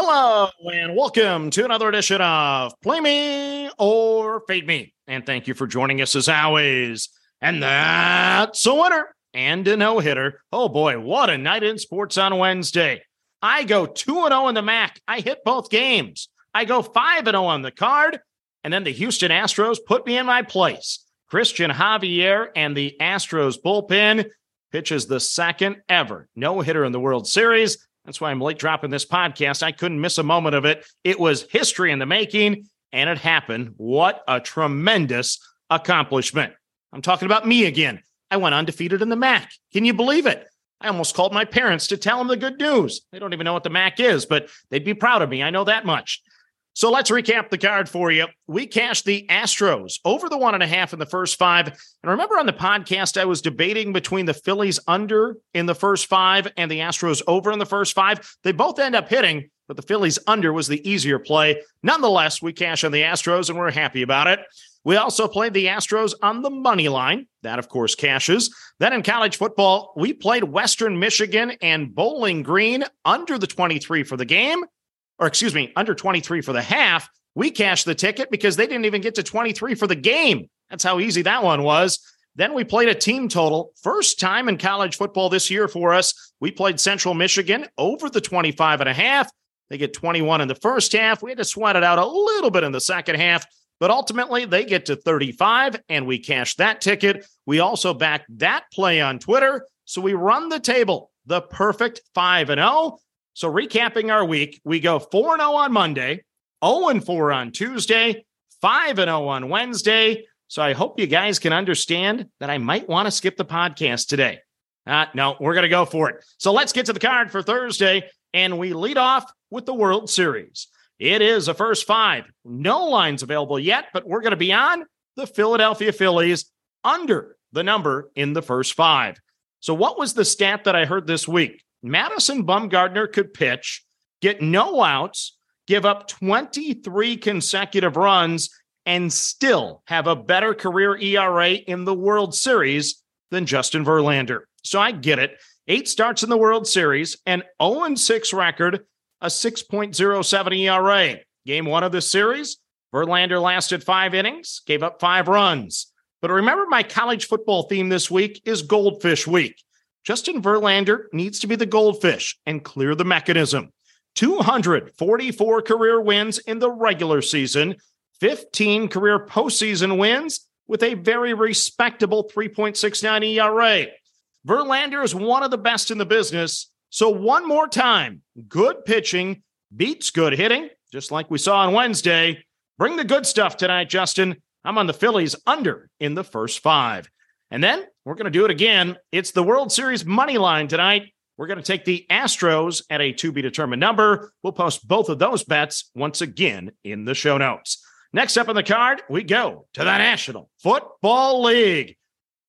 Hello, and welcome to another edition of Play Me or Fade Me. And thank you for joining us as always. And that's a winner and a no hitter. Oh boy, what a night in sports on Wednesday. I go 2 0 in the MAC. I hit both games. I go 5 0 on the card. And then the Houston Astros put me in my place. Christian Javier and the Astros bullpen pitches the second ever no hitter in the World Series. That's why I'm late dropping this podcast. I couldn't miss a moment of it. It was history in the making, and it happened. What a tremendous accomplishment. I'm talking about me again. I went undefeated in the MAC. Can you believe it? I almost called my parents to tell them the good news. They don't even know what the MAC is, but they'd be proud of me. I know that much. So let's recap the card for you. We cashed the Astros over the one and a half in the first five. And remember on the podcast, I was debating between the Phillies under in the first five and the Astros over in the first five. They both end up hitting, but the Phillies under was the easier play. Nonetheless, we cash on the Astros and we're happy about it. We also played the Astros on the money line. That, of course, cashes. Then in college football, we played Western Michigan and Bowling Green under the 23 for the game, or excuse me, under 23 for the half. We cashed the ticket because they didn't even get to 23 for the game. That's how easy that one was. Then we played a team total. First time in college football this year for us. We played Central Michigan over the 25 and a half. They get 21 in the first half. We had to sweat it out a little bit in the second half. But ultimately, they get to 35 and we cash that ticket. We also back that play on Twitter. So we run the table, the perfect 5 and 0. So recapping our week, we go 4 0 on Monday, 0 4 on Tuesday, 5 0 on Wednesday. So I hope you guys can understand that I might want to skip the podcast today. Uh, no, we're going to go for it. So let's get to the card for Thursday. And we lead off with the World Series. It is a first five. No lines available yet, but we're going to be on the Philadelphia Phillies under the number in the first five. So, what was the stat that I heard this week? Madison Bumgarner could pitch, get no outs, give up 23 consecutive runs, and still have a better career ERA in the World Series than Justin Verlander. So, I get it. Eight starts in the World Series, an 0 6 record a 6.07 ERA. Game one of the series, Verlander lasted five innings, gave up five runs. But remember, my college football theme this week is Goldfish Week. Justin Verlander needs to be the goldfish and clear the mechanism. 244 career wins in the regular season, 15 career postseason wins with a very respectable 3.69 ERA. Verlander is one of the best in the business, so, one more time, good pitching beats good hitting, just like we saw on Wednesday. Bring the good stuff tonight, Justin. I'm on the Phillies under in the first five. And then we're going to do it again. It's the World Series money line tonight. We're going to take the Astros at a to be determined number. We'll post both of those bets once again in the show notes. Next up on the card, we go to the National Football League.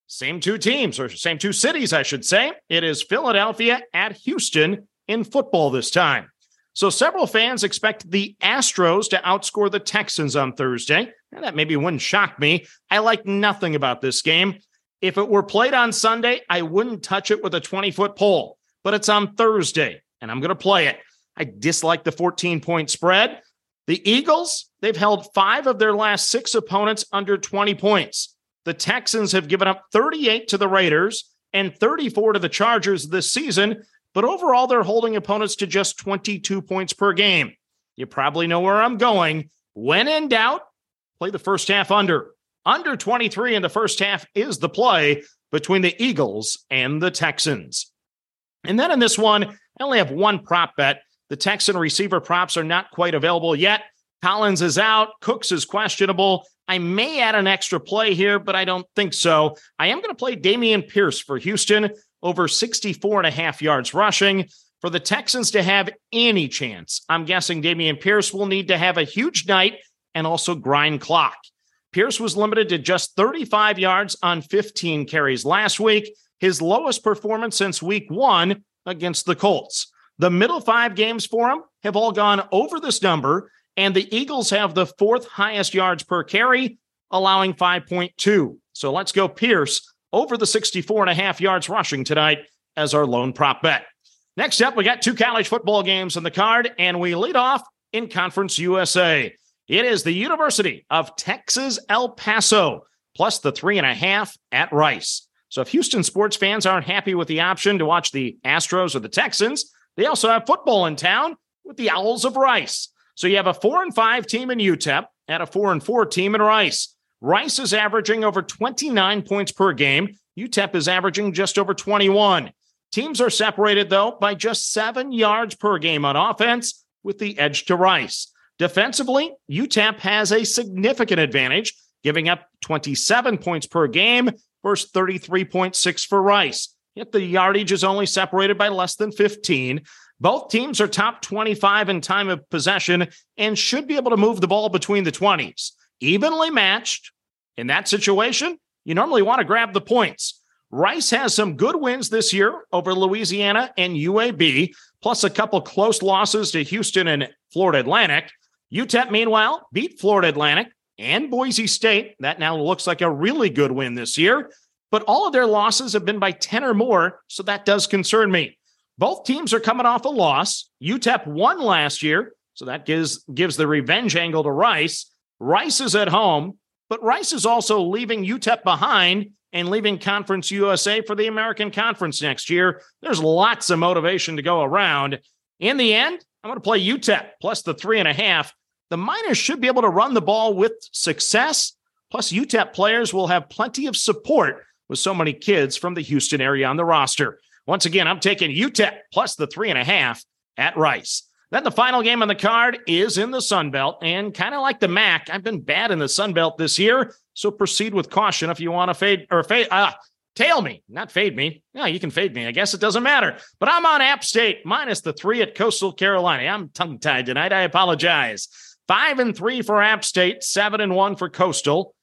Same two teams, or same two cities, I should say. It is Philadelphia at Houston in football this time. So several fans expect the Astros to outscore the Texans on Thursday. And that maybe wouldn't shock me. I like nothing about this game. If it were played on Sunday, I wouldn't touch it with a 20 foot pole, but it's on Thursday and I'm going to play it. I dislike the 14 point spread. The Eagles, they've held five of their last six opponents under 20 points. The Texans have given up 38 to the Raiders and 34 to the Chargers this season, but overall they're holding opponents to just 22 points per game. You probably know where I'm going. When in doubt, play the first half under. Under 23 in the first half is the play between the Eagles and the Texans. And then in this one, I only have one prop bet. The Texan receiver props are not quite available yet. Collins is out. Cooks is questionable. I may add an extra play here, but I don't think so. I am going to play Dameon Pierce for Houston over 64 and a half yards rushing. For the Texans to have any chance, I'm guessing Dameon Pierce will need to have a huge night and also grind clock. Pierce was limited to just 35 yards on 15 carries last week, his lowest performance since week one against the Colts. The middle five games for him have all gone over this number, and the Eagles have the fourth highest yards per carry, allowing 5.2. So let's go Pierce over the 64 and a half yards rushing tonight as our lone prop bet. Next up, we got two college football games on the card, and we lead off in Conference USA. It is the University of Texas El Paso plus the three and a half at Rice. So if Houston sports fans aren't happy with the option to watch the Astros or the Texans, they also have football in town with the Owls of Rice. So you have a four and five team in UTEP and a four and four team in Rice. Rice is averaging over 29 points per game. UTEP is averaging just over 21. Teams are separated, though, by just seven yards per game on offense, with the edge to Rice. Defensively, UTEP has a significant advantage, giving up 27 points per game versus 33.6 for Rice. Yet the yardage is only separated by less than 15. Both teams are top 25 in time of possession and should be able to move the ball between the 20s. Evenly matched. In that situation, you normally want to grab the points. Rice has some good wins this year over Louisiana and UAB, plus a couple close losses to Houston and Florida Atlantic. UTEP, meanwhile, beat Florida Atlantic and Boise State. That now looks like a really good win this year. But all of their losses have been by 10 or more, so that does concern me. Both teams are coming off a loss. UTEP won last year, so that gives gives the revenge angle to Rice. Rice is at home, but Rice is also leaving UTEP behind and leaving Conference USA for the American Conference next year. There's lots of motivation to go around. In the end, I'm going to play UTEP plus the three and a half. The Miners should be able to run the ball with success. Plus, UTEP players will have plenty of support with so many kids from the Houston area on the roster. Once again, I'm taking UTEP plus the three and a half at Rice. Then the final game on the card is in the Sun Belt, and kind of like the MAC, I've been bad in the Sun Belt this year, so proceed with caution if you want to fade or fade. Ah, tail me, not fade me. Yeah, you can fade me. I guess it doesn't matter. But I'm on App State minus the three at Coastal Carolina. I'm tongue tied tonight. I apologize. Five and three for App State, seven and one for Coastal.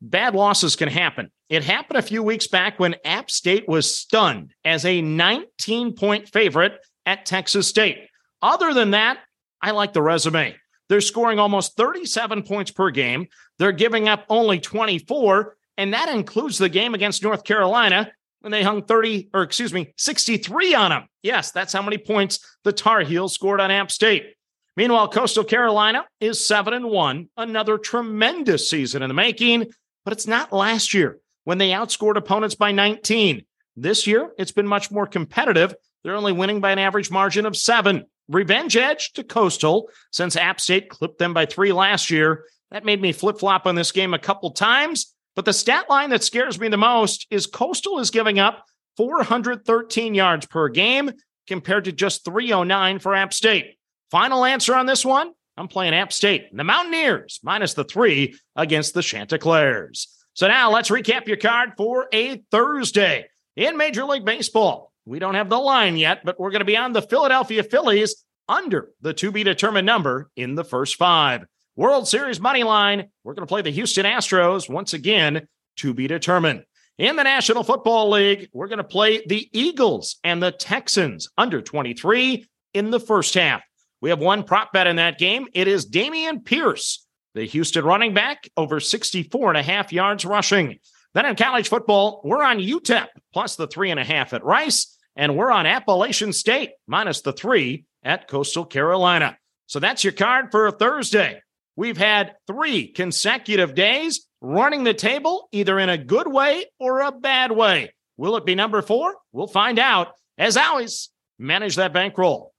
Bad losses can happen. It happened a few weeks back when App State was stunned as a 19 point favorite at Texas State. Other than that, I like the resume. They're scoring almost 37 points per game. They're giving up only 24, and that includes the game against North Carolina when they hung 30, or excuse me, 63 on them. Yes, that's how many points the Tar Heels scored on App State. Meanwhile, Coastal Carolina is 7 and 1, another tremendous season in the making, but it's not last year when they outscored opponents by 19. This year, it's been much more competitive. They're only winning by an average margin of 7. Revenge edge to Coastal since App State clipped them by 3 last year. That made me flip-flop on this game a couple times, but the stat line that scares me the most is Coastal is giving up 413 yards per game compared to just 309 for App State. Final answer on this one I'm playing App State, the Mountaineers, minus the three against the Chanticleers. So now let's recap your card for a Thursday in Major League Baseball. We don't have the line yet, but we're going to be on the Philadelphia Phillies under the to be determined number in the first five. World Series money line, we're going to play the Houston Astros once again to be determined. In the National Football League, we're going to play the Eagles and the Texans under 23 in the first half. We have one prop bet in that game. It is Dameon Pierce, the Houston running back, over 64 and a half yards rushing. Then in college football, we're on UTEP plus the three and a half at Rice, and we're on Appalachian State minus the three at Coastal Carolina. So that's your card for Thursday. We've had three consecutive days running the table, either in a good way or a bad way. Will it be number four? We'll find out. As always, manage that bankroll.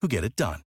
who get it done.